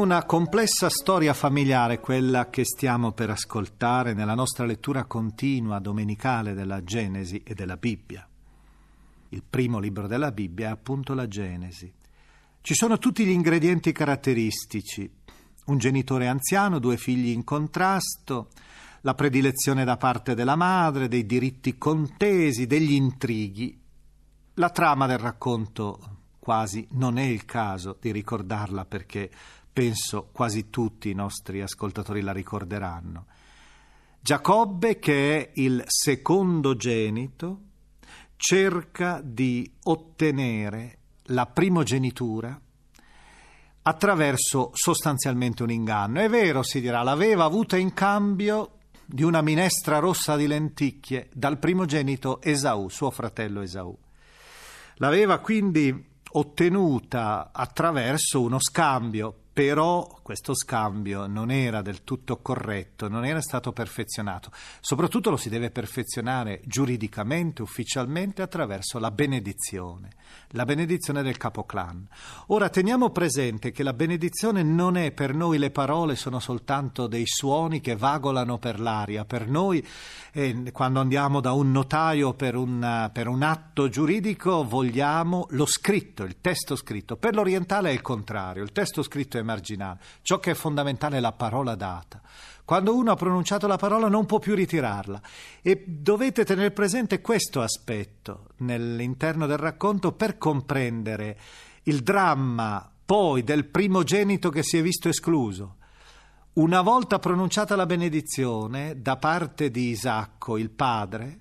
Una complessa storia familiare quella che stiamo per ascoltare nella nostra lettura continua domenicale della Genesi e della Bibbia. Il primo libro della Bibbia è appunto la Genesi. Ci sono tutti gli ingredienti caratteristici, un genitore anziano, due figli in contrasto, la predilezione da parte della madre, dei diritti contesi, degli intrighi. La trama del racconto quasi non è il caso di ricordarla perché penso quasi tutti i nostri ascoltatori la ricorderanno. Giacobbe, che è il secondogenito, cerca di ottenere la primogenitura attraverso sostanzialmente un inganno. È vero, si dirà, l'aveva avuta in cambio di una minestra rossa di lenticchie dal primogenito Esaù, suo fratello Esaù. L'aveva quindi ottenuta attraverso uno scambio però questo scambio non era del tutto corretto, non era stato perfezionato. Soprattutto lo si deve perfezionare giuridicamente, ufficialmente, attraverso la benedizione, la benedizione del capoclan. Ora teniamo presente che la benedizione non è per noi le parole, sono soltanto dei suoni che vagolano per l'aria. Per noi, eh, quando andiamo da un notaio per un, per un atto giuridico, vogliamo lo scritto, il testo scritto. Per l'orientale è il contrario, il testo scritto è marginale. Ciò che è fondamentale è la parola data. Quando uno ha pronunciato la parola non può più ritirarla e dovete tenere presente questo aspetto nell'interno del racconto per comprendere il dramma poi del primogenito che si è visto escluso. Una volta pronunciata la benedizione da parte di Isacco, il padre,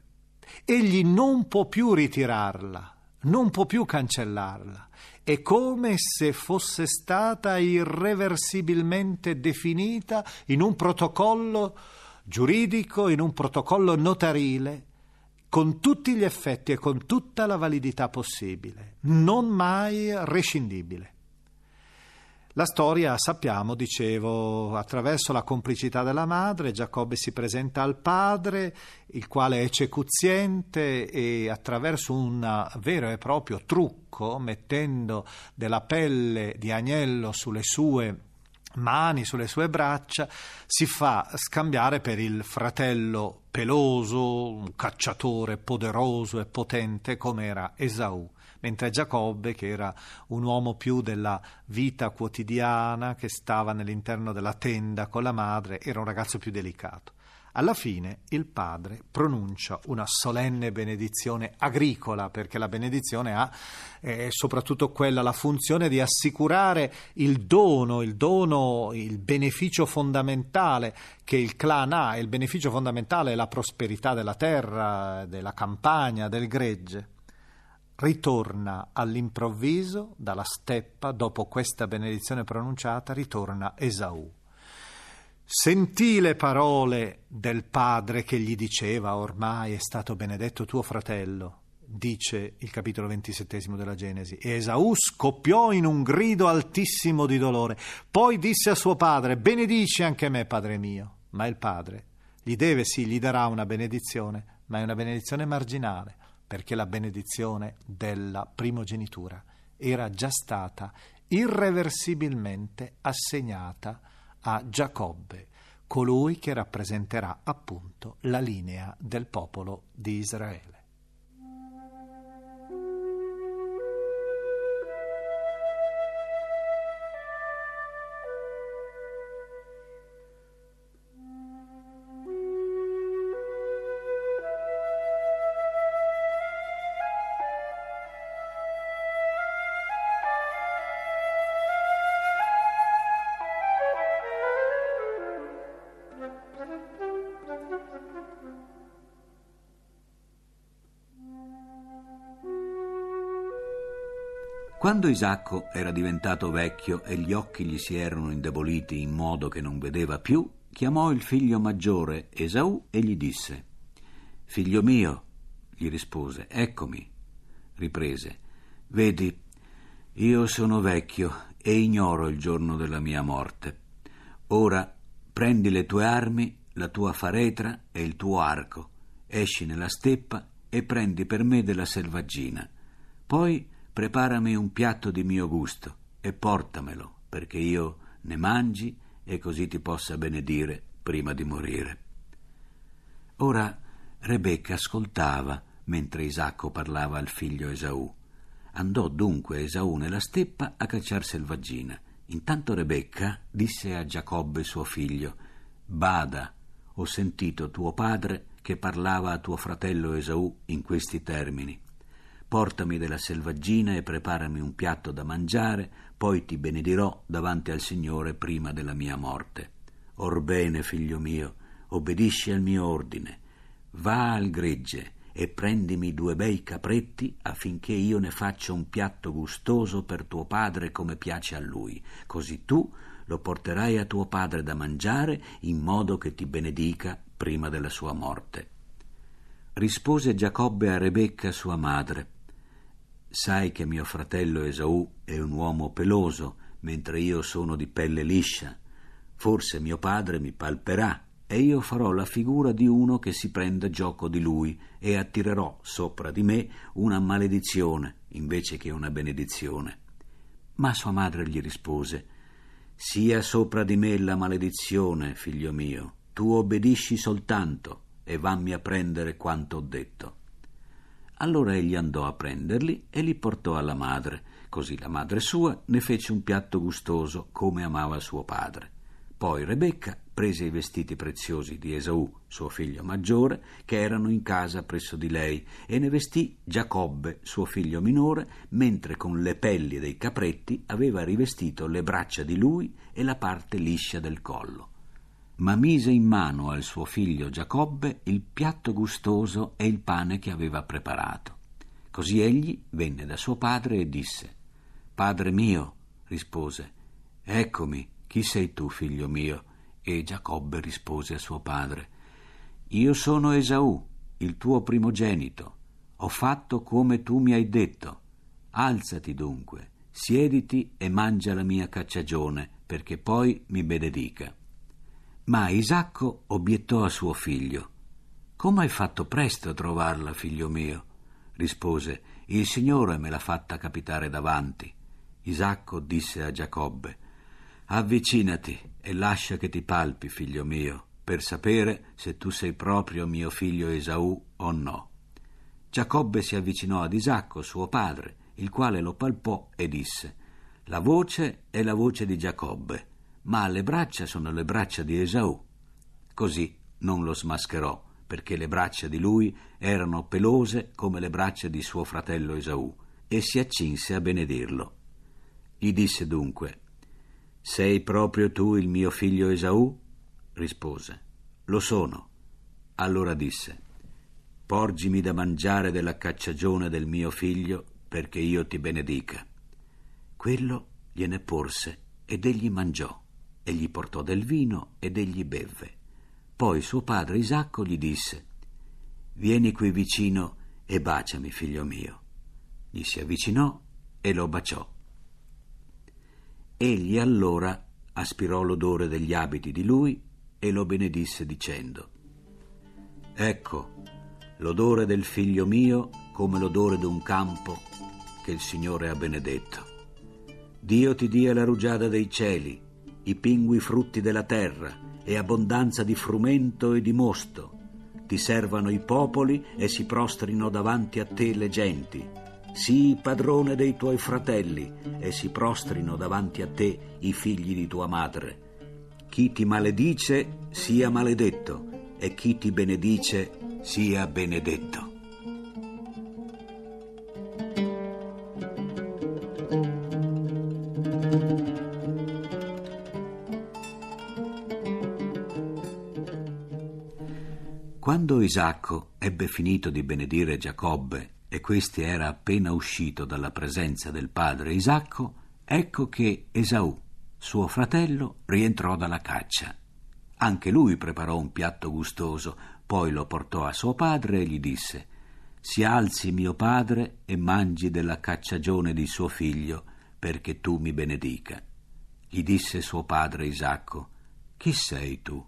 egli non può più ritirarla, non può più cancellarla è come se fosse stata irreversibilmente definita in un protocollo giuridico, in un protocollo notarile, con tutti gli effetti e con tutta la validità possibile, non mai rescindibile. La storia, sappiamo, dicevo, attraverso la complicità della madre, Giacobbe si presenta al padre, il quale è cecuziente e attraverso un vero e proprio trucco, mettendo della pelle di agnello sulle sue mani, sulle sue braccia, si fa scambiare per il fratello peloso, un cacciatore poderoso e potente come era Esaù mentre Giacobbe, che era un uomo più della vita quotidiana, che stava nell'interno della tenda con la madre, era un ragazzo più delicato. Alla fine il padre pronuncia una solenne benedizione agricola, perché la benedizione ha eh, soprattutto quella, la funzione di assicurare il dono, il dono, il beneficio fondamentale che il clan ha, il beneficio fondamentale è la prosperità della terra, della campagna, del gregge ritorna all'improvviso dalla steppa, dopo questa benedizione pronunciata, ritorna Esaù. Sentì le parole del padre che gli diceva ormai è stato benedetto tuo fratello, dice il capitolo ventisettesimo della Genesi. E Esaù scoppiò in un grido altissimo di dolore. Poi disse a suo padre, benedici anche me, padre mio. Ma il padre gli deve, sì, gli darà una benedizione, ma è una benedizione marginale, perché la benedizione della primogenitura era già stata irreversibilmente assegnata a Giacobbe, colui che rappresenterà appunto la linea del popolo di Israele. Quando Isacco era diventato vecchio e gli occhi gli si erano indeboliti in modo che non vedeva più, chiamò il figlio maggiore Esaù e gli disse Figlio mio, gli rispose, eccomi. Riprese, vedi, io sono vecchio e ignoro il giorno della mia morte. Ora prendi le tue armi, la tua faretra e il tuo arco, esci nella steppa e prendi per me della selvaggina. Poi preparami un piatto di mio gusto e portamelo, perché io ne mangi e così ti possa benedire prima di morire. Ora Rebecca ascoltava mentre Isacco parlava al figlio Esaù. Andò dunque Esaù nella steppa a cacciar selvaggina. Intanto Rebecca disse a Giacobbe suo figlio: Bada, ho sentito tuo padre che parlava a tuo fratello Esaù in questi termini portami della selvaggina e preparami un piatto da mangiare, poi ti benedirò davanti al Signore prima della mia morte. Orbene, figlio mio, obbedisci al mio ordine. Va al gregge e prendimi due bei capretti affinché io ne faccia un piatto gustoso per tuo padre come piace a lui, così tu lo porterai a tuo padre da mangiare in modo che ti benedica prima della sua morte. Rispose Giacobbe a Rebecca sua madre Sai che mio fratello Esaù è un uomo peloso, mentre io sono di pelle liscia. Forse mio padre mi palperà e io farò la figura di uno che si prende gioco di lui e attirerò sopra di me una maledizione invece che una benedizione. Ma sua madre gli rispose Sia sopra di me la maledizione, figlio mio, tu obbedisci soltanto e vammi a prendere quanto ho detto. Allora egli andò a prenderli e li portò alla madre, così la madre sua ne fece un piatto gustoso come amava suo padre. Poi Rebecca prese i vestiti preziosi di Esaù, suo figlio maggiore, che erano in casa presso di lei, e ne vestì Giacobbe, suo figlio minore, mentre con le pelli dei capretti aveva rivestito le braccia di lui e la parte liscia del collo ma mise in mano al suo figlio Giacobbe il piatto gustoso e il pane che aveva preparato. Così egli venne da suo padre e disse Padre mio, rispose, eccomi, chi sei tu, figlio mio? E Giacobbe rispose a suo padre Io sono Esaù, il tuo primogenito. Ho fatto come tu mi hai detto. Alzati dunque, siediti e mangia la mia cacciagione, perché poi mi benedica. Ma Isacco obiettò a suo figlio. Come hai fatto presto a trovarla, figlio mio? rispose. Il Signore me l'ha fatta capitare davanti. Isacco disse a Giacobbe Avvicinati e lascia che ti palpi, figlio mio, per sapere se tu sei proprio mio figlio Esaù o no. Giacobbe si avvicinò ad Isacco, suo padre, il quale lo palpò e disse La voce è la voce di Giacobbe, ma le braccia sono le braccia di Esaù. Così non lo smascherò, perché le braccia di lui erano pelose come le braccia di suo fratello Esaù, e si accinse a benedirlo. Gli disse dunque Sei proprio tu il mio figlio Esaù? rispose Lo sono. Allora disse Porgimi da mangiare della cacciagione del mio figlio, perché io ti benedica. Quello gliene porse ed egli mangiò, e gli portò del vino ed egli bevve. Poi suo padre Isacco gli disse Vieni qui vicino e baciami, figlio mio. Gli si avvicinò e lo baciò. Egli allora aspirò l'odore degli abiti di lui e lo benedisse dicendo Ecco l'odore del figlio mio come l'odore d'un campo che il Signore ha benedetto. Dio ti dia la rugiada dei cieli, i pingui frutti della terra e abbondanza di frumento e di mosto. Ti servano i popoli e si prostrino davanti a te le genti. Sii padrone dei tuoi fratelli e si prostrino davanti a te i figli di tua madre. Chi ti maledice sia maledetto e chi ti benedice sia benedetto. Isacco ebbe finito di benedire Giacobbe e questi era appena uscito dalla presenza del padre Isacco, ecco che Esaù, suo fratello, rientrò dalla caccia. Anche lui preparò un piatto gustoso, poi lo portò a suo padre e gli disse Si alzi mio padre e mangi della cacciagione di suo figlio, perché tu mi benedica. Gli disse suo padre Isacco Chi sei tu?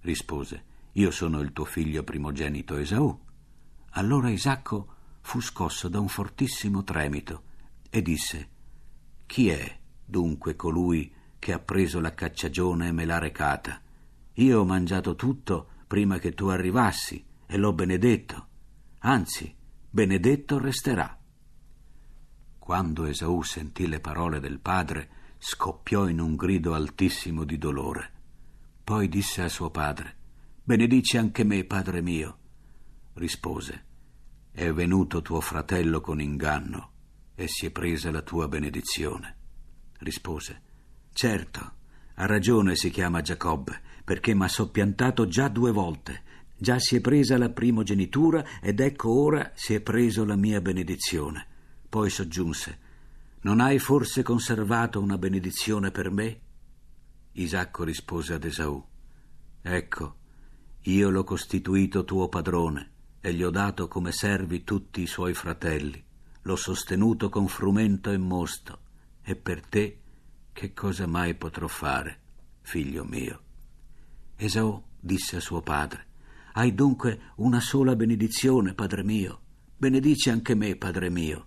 rispose Io sono il tuo figlio primogenito Esaù. Allora Isacco fu scosso da un fortissimo tremito e disse Chi è dunque colui che ha preso la cacciagione e me l'ha recata? Io ho mangiato tutto prima che tu arrivassi e l'ho benedetto. Anzi, benedetto resterà. Quando Esaù sentì le parole del padre, scoppiò in un grido altissimo di dolore. Poi disse a suo padre: Benedici anche me, padre mio. Rispose: È venuto tuo fratello con inganno e si è presa la tua benedizione. Rispose: Certo, ha ragione si chiama Giacobbe, perché m'ha soppiantato già due volte. Già si è presa la primogenitura ed ecco ora si è preso la mia benedizione. Poi soggiunse: Non hai forse conservato una benedizione per me? Isacco rispose ad Esaù: Ecco, io l'ho costituito tuo padrone e gli ho dato come servi tutti i suoi fratelli. L'ho sostenuto con frumento e mosto, e per te che cosa mai potrò fare, figlio mio? Esaù disse a suo padre, Hai dunque una sola benedizione, padre mio. Benedici anche me, padre mio.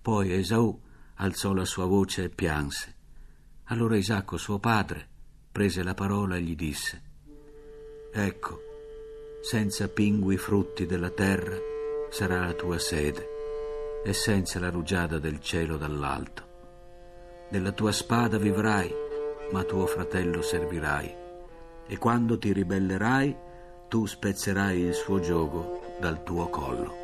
Poi Esaù alzò la sua voce e pianse. Allora Isacco, suo padre, prese la parola e gli disse, Ecco, senza pingui frutti della terra sarà la tua sede, e senza la rugiada del cielo dall'alto. Della tua spada vivrai, ma tuo fratello servirai. E quando ti ribellerai, tu spezzerai il suo giogo dal tuo collo.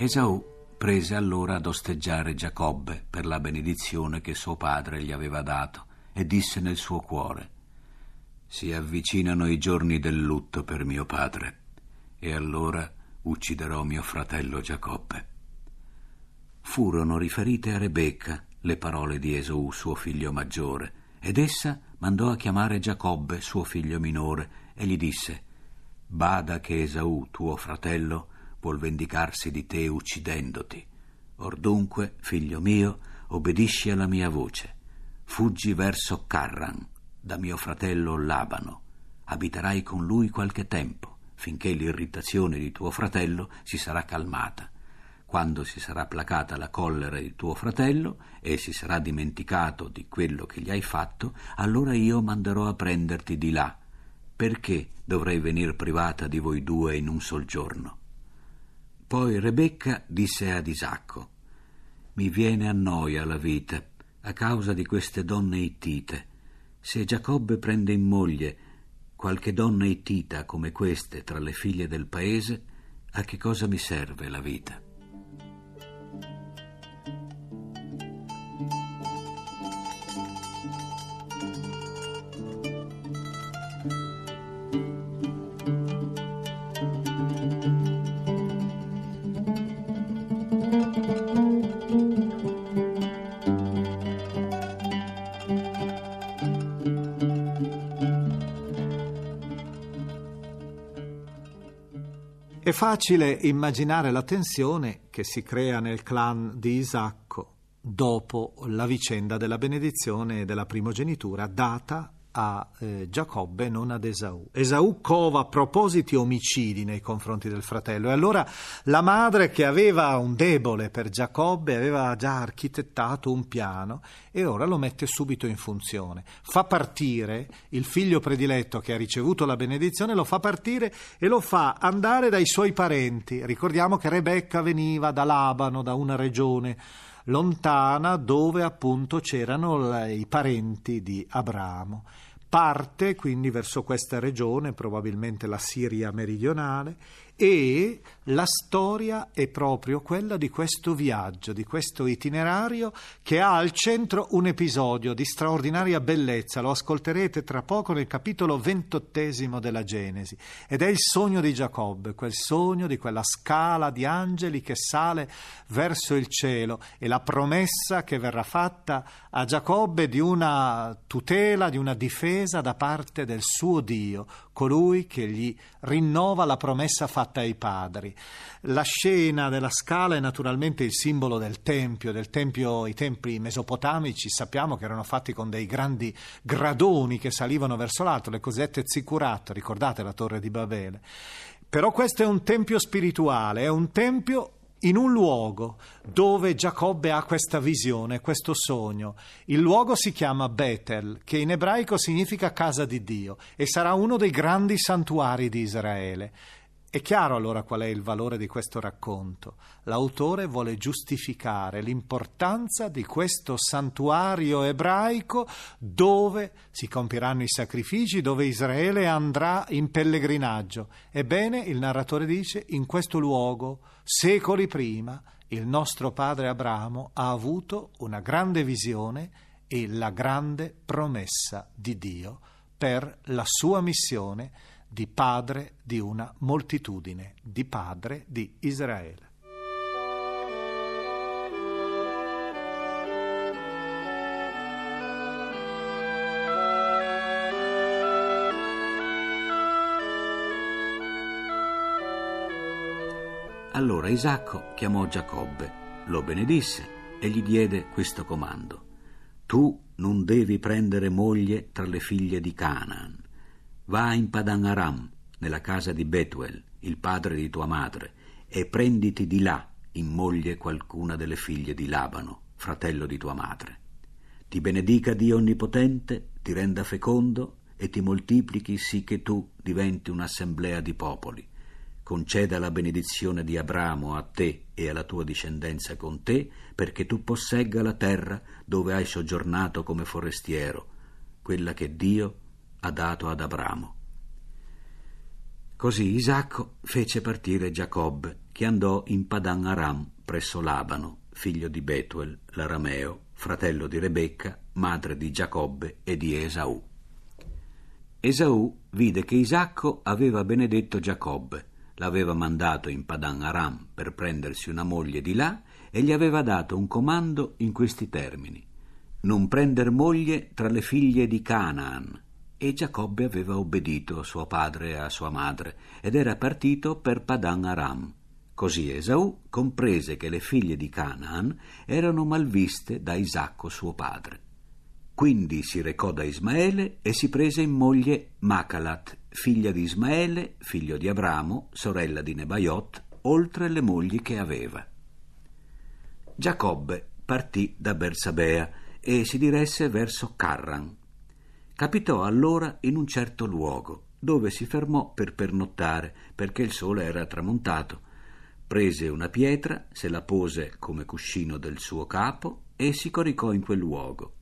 Esau prese allora ad osteggiare Giacobbe per la benedizione che suo padre gli aveva dato e disse nel suo cuore Si avvicinano i giorni del lutto per mio padre e allora ucciderò mio fratello Giacobbe. Furono riferite a Rebecca le parole di Esau, suo figlio maggiore, ed essa mandò a chiamare Giacobbe, suo figlio minore, e gli disse Bada che Esau, tuo fratello, vuol vendicarsi di te uccidendoti. Or dunque, figlio mio, obbedisci alla mia voce. Fuggi verso Carran, da mio fratello Labano. Abiterai con lui qualche tempo finché l'irritazione di tuo fratello si sarà calmata. Quando si sarà placata la collera di tuo fratello e si sarà dimenticato di quello che gli hai fatto, allora io manderò a prenderti di là. Perché dovrei venir privata di voi due in un sol giorno? Poi Rebecca disse ad Isacco: Mi viene a noia la vita a causa di queste donne ittite. Se Giacobbe prende in moglie qualche donna ittita come queste tra le figlie del paese, a che cosa mi serve la vita? Facile immaginare la tensione che si crea nel clan di Isacco dopo la vicenda della benedizione della primogenitura data a eh, Giacobbe non ad Esaù. Esaù cova propositi omicidi nei confronti del fratello e allora la madre che aveva un debole per Giacobbe aveva già architettato un piano e ora lo mette subito in funzione. Fa partire il figlio prediletto che ha ricevuto la benedizione, lo fa partire e lo fa andare dai suoi parenti. Ricordiamo che Rebecca veniva da Labano, da una regione lontana dove appunto c'erano i parenti di Abramo. Parte quindi verso questa regione, probabilmente la Siria meridionale, e la storia è proprio quella di questo viaggio, di questo itinerario che ha al centro un episodio di straordinaria bellezza, lo ascolterete tra poco nel capitolo ventottesimo della Genesi, ed è il sogno di Giacobbe, quel sogno di quella scala di angeli che sale verso il cielo. E la promessa che verrà fatta a Giacobbe di una tutela, di una difesa da parte del suo Dio, colui che gli rinnova la promessa fatta ai padri. La scena della scala è naturalmente il simbolo del tempio, del tempio, i templi mesopotamici sappiamo che erano fatti con dei grandi gradoni che salivano verso l'alto, le cosiddette zikurat, ricordate la torre di Babele. Però questo è un tempio spirituale, è un tempio in un luogo dove Giacobbe ha questa visione, questo sogno. Il luogo si chiama Betel, che in ebraico significa casa di Dio, e sarà uno dei grandi santuari di Israele. È chiaro allora qual è il valore di questo racconto. L'autore vuole giustificare l'importanza di questo santuario ebraico dove si compiranno i sacrifici, dove Israele andrà in pellegrinaggio. Ebbene, il narratore dice, in questo luogo, secoli prima, il nostro padre Abramo ha avuto una grande visione e la grande promessa di Dio per la sua missione di padre di una moltitudine, di padre di Israele. Allora Isacco chiamò Giacobbe, lo benedisse e gli diede questo comando. Tu non devi prendere moglie tra le figlie di Canaan Va in Padan Aram, nella casa di Betuel, il padre di tua madre, e prenditi di là in moglie qualcuna delle figlie di Labano, fratello di tua madre. Ti benedica Dio Onnipotente, ti renda fecondo e ti moltiplichi sì che tu diventi un'assemblea di popoli. Conceda la benedizione di Abramo a te e alla tua discendenza con te, perché tu possegga la terra dove hai soggiornato come forestiero, quella che Dio ha dato ad Abramo. Così Isacco fece partire Giacobbe, che andò in Padan Aram presso Labano, figlio di Betuel, l'arameo, fratello di Rebecca, madre di Giacobbe e di Esaù. Esaù vide che Isacco aveva benedetto Giacobbe, l'aveva mandato in Padan Aram per prendersi una moglie di là e gli aveva dato un comando in questi termini: non prender moglie tra le figlie di Canaan. E Giacobbe aveva obbedito a suo padre e a sua madre ed era partito per Padan Aram. Così Esaù comprese che le figlie di Canaan erano malviste da Isacco suo padre. Quindi si recò da Ismaele e si prese in moglie Macalat, figlia di Ismaele, figlio di Abramo, sorella di Nebaiot, oltre le mogli che aveva. Giacobbe partì da Bersabea e si diresse verso Carran. Capitò allora in un certo luogo, dove si fermò per pernottare, perché il sole era tramontato. Prese una pietra, se la pose come cuscino del suo capo e si coricò in quel luogo.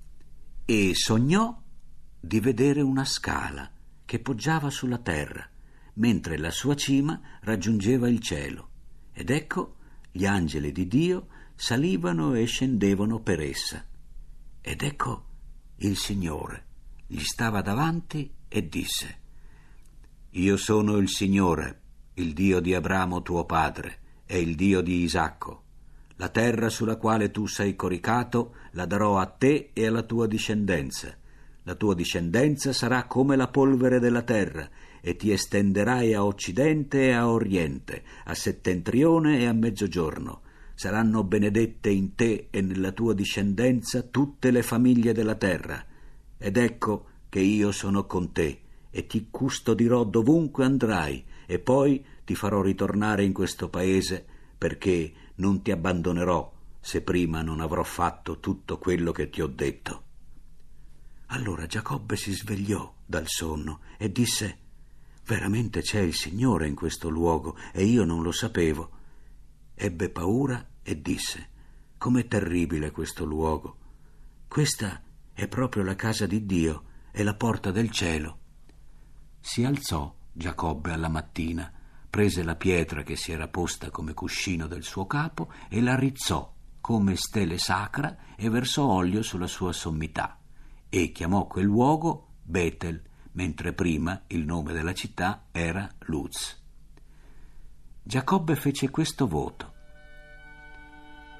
E sognò di vedere una scala che poggiava sulla terra, mentre la sua cima raggiungeva il cielo. Ed ecco gli angeli di Dio salivano e scendevano per essa. Ed ecco il Signore gli stava davanti e disse Io sono il Signore, il Dio di Abramo tuo padre è il Dio di Isacco. La terra sulla quale tu sei coricato la darò a te e alla tua discendenza. La tua discendenza sarà come la polvere della terra, e ti estenderai a occidente e a oriente, a settentrione e a mezzogiorno. Saranno benedette in te e nella tua discendenza tutte le famiglie della terra. Ed ecco che io sono con te, e ti custodirò dovunque andrai, e poi ti farò ritornare in questo paese perché non ti abbandonerò se prima non avrò fatto tutto quello che ti ho detto. Allora Giacobbe si svegliò dal sonno e disse Veramente c'è il Signore in questo luogo e io non lo sapevo. Ebbe paura e disse Com'è terribile questo luogo. Questa è proprio la casa di Dio e la porta del cielo. Si alzò Giacobbe alla mattina prese la pietra che si era posta come cuscino del suo capo e la rizzò come stele sacra e versò olio sulla sua sommità e chiamò quel luogo Betel, mentre prima il nome della città era Luz. Giacobbe fece questo voto.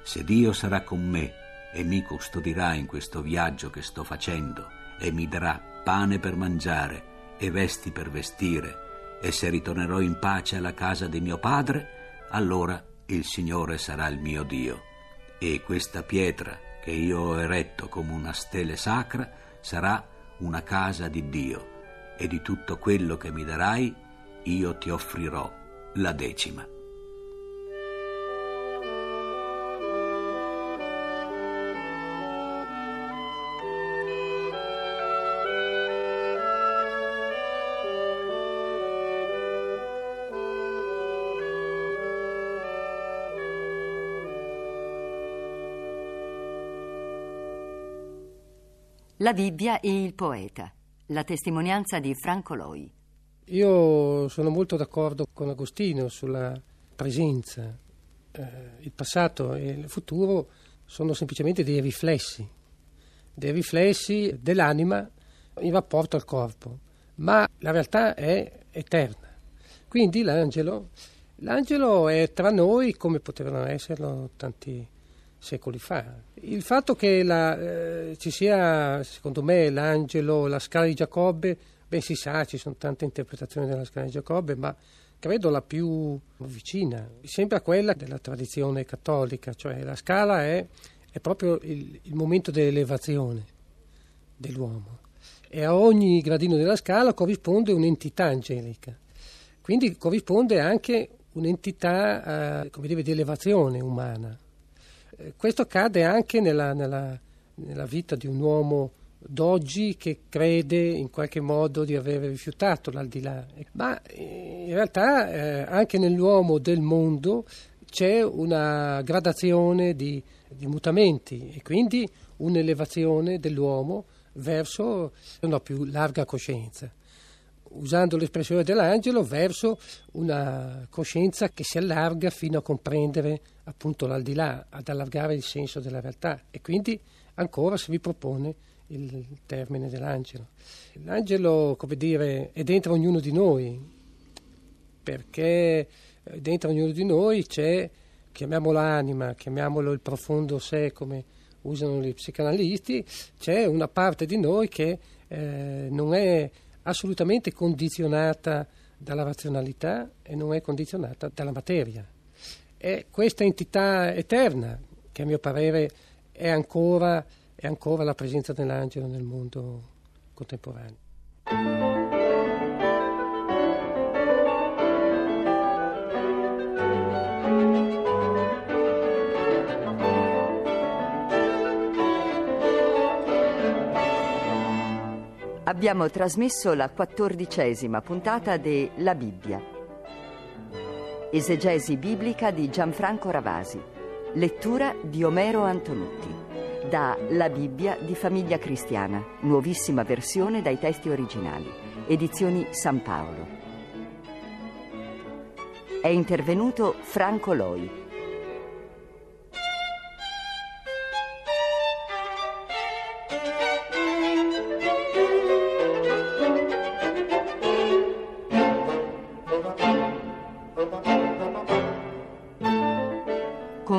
Se Dio sarà con me e mi custodirà in questo viaggio che sto facendo e mi darà pane per mangiare e vesti per vestire e se ritornerò in pace alla casa di mio padre, allora il Signore sarà il mio Dio. E questa pietra che io ho eretto come una stele sacra sarà una casa di Dio, e di tutto quello che mi darai io ti offrirò la decima. La Bibbia e il poeta. La testimonianza di Franco Loi. Io sono molto d'accordo con Agostino sulla presenza. Eh, il passato e il futuro sono semplicemente dei riflessi, dei riflessi dell'anima in rapporto al corpo, ma la realtà è eterna. Quindi l'angelo, l'angelo è tra noi come potevano esserlo tanti secoli fa. Il fatto che la, eh, ci sia, secondo me, l'angelo, la scala di Giacobbe, ben si sa, ci sono tante interpretazioni della scala di Giacobbe, ma credo la più vicina, sembra quella della tradizione cattolica, cioè la scala è, è proprio il, il momento dell'elevazione dell'uomo e a ogni gradino della scala corrisponde un'entità angelica, quindi corrisponde anche un'entità eh, come dire, di elevazione umana. Eh, questo accade anche nella, nella, nella, vita di un uomo d'oggi che crede in qualche modo di aver rifiutato l'aldilà. Ma in realtà eh, anche nell'uomo del mondo c'è una gradazione di, di mutamenti e quindi un'elevazione dell'uomo verso una più larga coscienza usando l'espressione dell'angelo, verso una coscienza che si allarga fino a comprendere appunto l'aldilà, ad allargare il senso della realtà e quindi ancora si ripropone il termine dell'angelo. L'angelo, come dire, è dentro ognuno di noi, perché eh, dentro ognuno di noi c'è, chiamiamolo anima, chiamiamolo il profondo sé come usano gli psicanalisti, c'è una parte di noi che eh, non è assolutamente condizionata dalla razionalità e non è condizionata dalla materia. È questa entità eterna che a mio parere è ancora, è ancora la presenza dell'angelo nel mondo contemporaneo. Abbiamo trasmesso la quattordicesima puntata de La Bibbia. Esegesi biblica di Gianfranco Ravasi. Lettura di Omero Antonutti. Da La Bibbia di Famiglia Cristiana, nuovissima versione dai testi originali. Edizioni San Paolo. È intervenuto Franco Loi.